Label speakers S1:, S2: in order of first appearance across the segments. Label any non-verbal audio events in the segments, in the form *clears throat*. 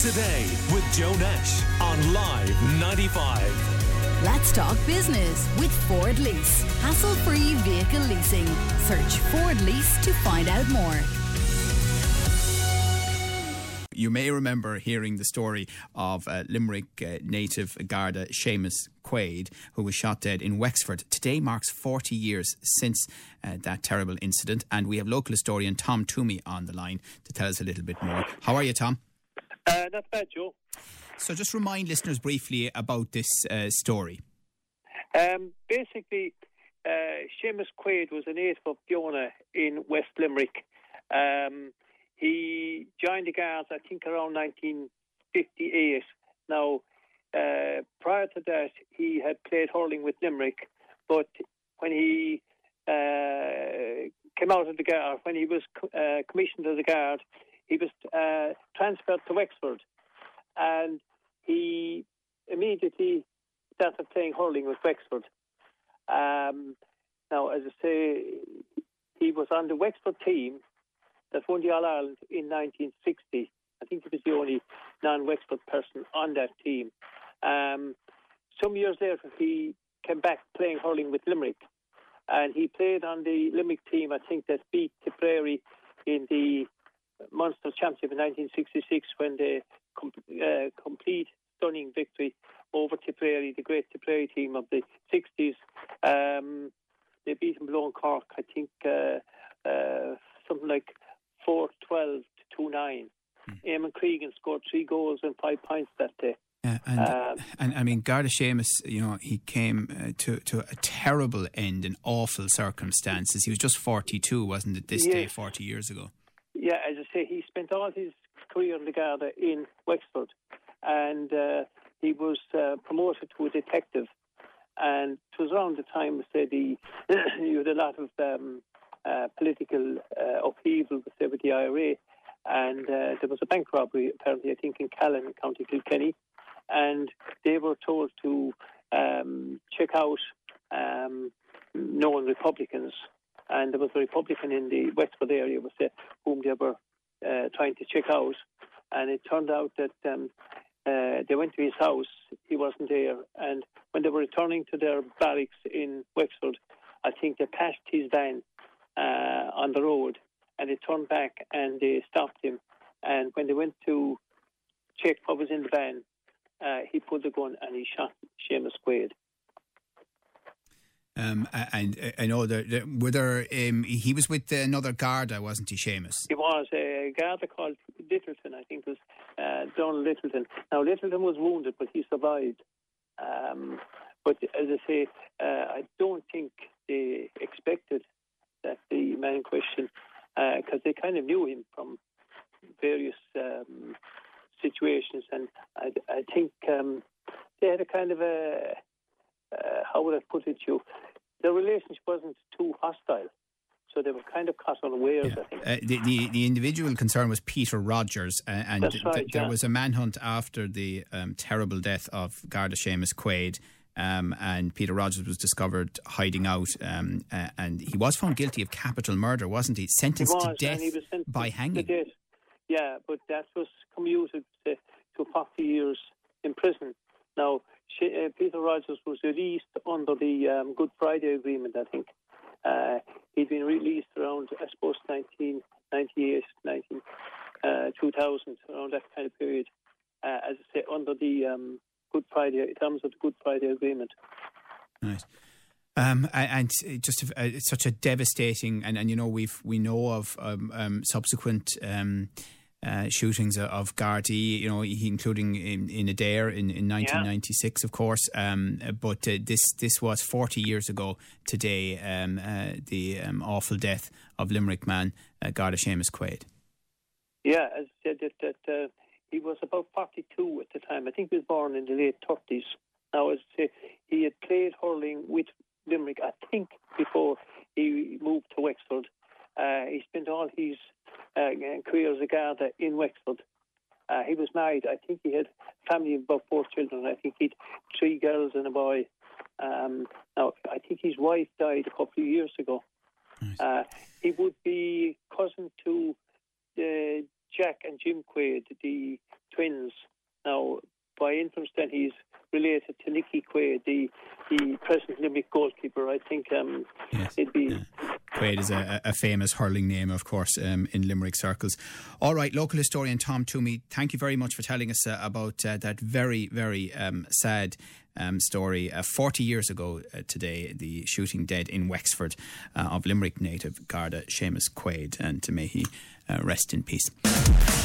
S1: today with Joe Nash on Live 95.
S2: Let's talk business with Ford Lease. Hassle free vehicle leasing. Search Ford Lease to find out more.
S3: You may remember hearing the story of uh, Limerick uh, native Garda Seamus Quaid, who was shot dead in Wexford. Today marks 40 years since uh, that terrible incident, and we have local historian Tom Toomey on the line to tell us a little bit more. How are you, Tom?
S4: Uh, not bad, Joe.
S3: So, just remind listeners briefly about this uh, story.
S4: Um, basically, uh, Seamus Quaid was a native of Feohanagh in West Limerick. Um, he joined the Guards, I think, around 1958. Now, uh, prior to that, he had played hurling with Limerick, but when he uh, came out of the Guard, when he was uh, commissioned as a Guard, he was uh, transferred to Wexford, and he immediately started playing hurling with Wexford. Um, now, as I say, he was on the Wexford team that won the All Ireland in 1960. I think he was the only non Wexford person on that team. Um, some years later, he came back playing hurling with Limerick, and he played on the Limerick team, I think, that beat Tipperary in the Munster Championship in 1966 when they com- uh, complete stunning victory over Tipperary, the great Tipperary team of the 60s. Um, they beat them below Cork, I think, uh, uh, something like 4 12 to 2 9. Mm. Eamon Cregan scored three goals and five points that day.
S3: Yeah, and, um, and I mean, Garda Seamus, you know, he came uh, to to a terrible end in awful circumstances. He was just 42, wasn't it, this yes. day, 40 years ago?
S4: Yeah, as say, he spent all his career in the Garda in Wexford, and uh, he was uh, promoted to a detective. And it was around the time, say, the *clears throat* you had a lot of um, uh, political uh, upheaval, say, with the IRA, and uh, there was a bank robbery, apparently, I think, in Callan, County Kilkenny, and they were told to um, check out um, known Republicans. And there was a Republican in the Wexford area was uh, whom they were uh, trying to check out, and it turned out that um, uh, they went to his house, he wasn't there, and when they were returning to their barracks in Wexford, I think they passed his van uh, on the road, and they turned back and they stopped him, and when they went to check what was in the van, uh, he pulled the gun and he shot Seamus Quaid.
S3: Um, and uh, I know that were there. Um, he was with another Garda, wasn't he, Seamus?
S4: He was a Garda called Littleton. I think it was uh, Donald Littleton. Now Littleton was wounded, but he survived. Um, but as I say, uh, I don't think they expected that the man in question, because uh, they kind of knew him from various um, situations, and I, I think um, they had a kind of a uh, how would I put it to you? Relationship wasn't too hostile. So they were kind of caught unawares, yeah. I think. Uh,
S3: the, the, the individual concern was Peter Rogers, uh, and
S4: right,
S3: th-
S4: yeah.
S3: there was a manhunt after the um, terrible death of Garda Seamus Quaid. Um, and Peter Rogers was discovered hiding out, um, uh, and he was found guilty of capital murder, wasn't he? Sentenced
S4: he was,
S3: to death
S4: sentenced
S3: by hanging.
S4: Death. Yeah, but that was commuted to, to 40 years in prison. Now, uh, Peter Rogers was released under the um, Good Friday Agreement, I think. Uh, he'd been released around, I suppose, 1998, 19, uh, 2000, around that kind of period, as I say, under the um, Good Friday, in terms of the Good Friday Agreement.
S3: Nice. Um, and just it's such a devastating, and, and you know we've we know of um, um, subsequent um, uh, shootings of Gardaí, you know, including in, in Adare in, in 1996, yeah. of course. Um, but uh, this this was 40 years ago today, um, uh, the um, awful death of Limerick man uh, Garda Seamus Quaid.
S4: Yeah, as I said, that, that uh, he was about 42 at the time. I think he was born in the late 30s. Now, as I say, he had played hurling with Limerick, I think, before he moved to Wexford. Uh, he spent all his uh, career as a Garda in Wexford. Uh, he was married. I think he had a family of about four children. I think he'd three girls and a boy. Um, now, I think his wife died a couple of years ago. Nice. Uh, he would be cousin to uh, Jack and Jim Quaid, the twins. Now, by inference, then he's related to Nicky Quaid, the the present Limerick goalkeeper. I think um,
S3: Yes,
S4: it'd be.
S3: yeah. Quaid is a, a famous hurling name, of course, um, in Limerick circles. All right, local historian Tom Toomey, thank you very much for telling us uh, about uh, that very, very um, sad um, story. Uh, 40 years ago uh, today, the shooting dead in Wexford uh, of Limerick native Garda Seamus Quaid, and may he uh, rest in peace.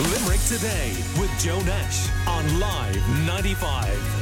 S1: Limerick Today with Joe Nash on Live 95.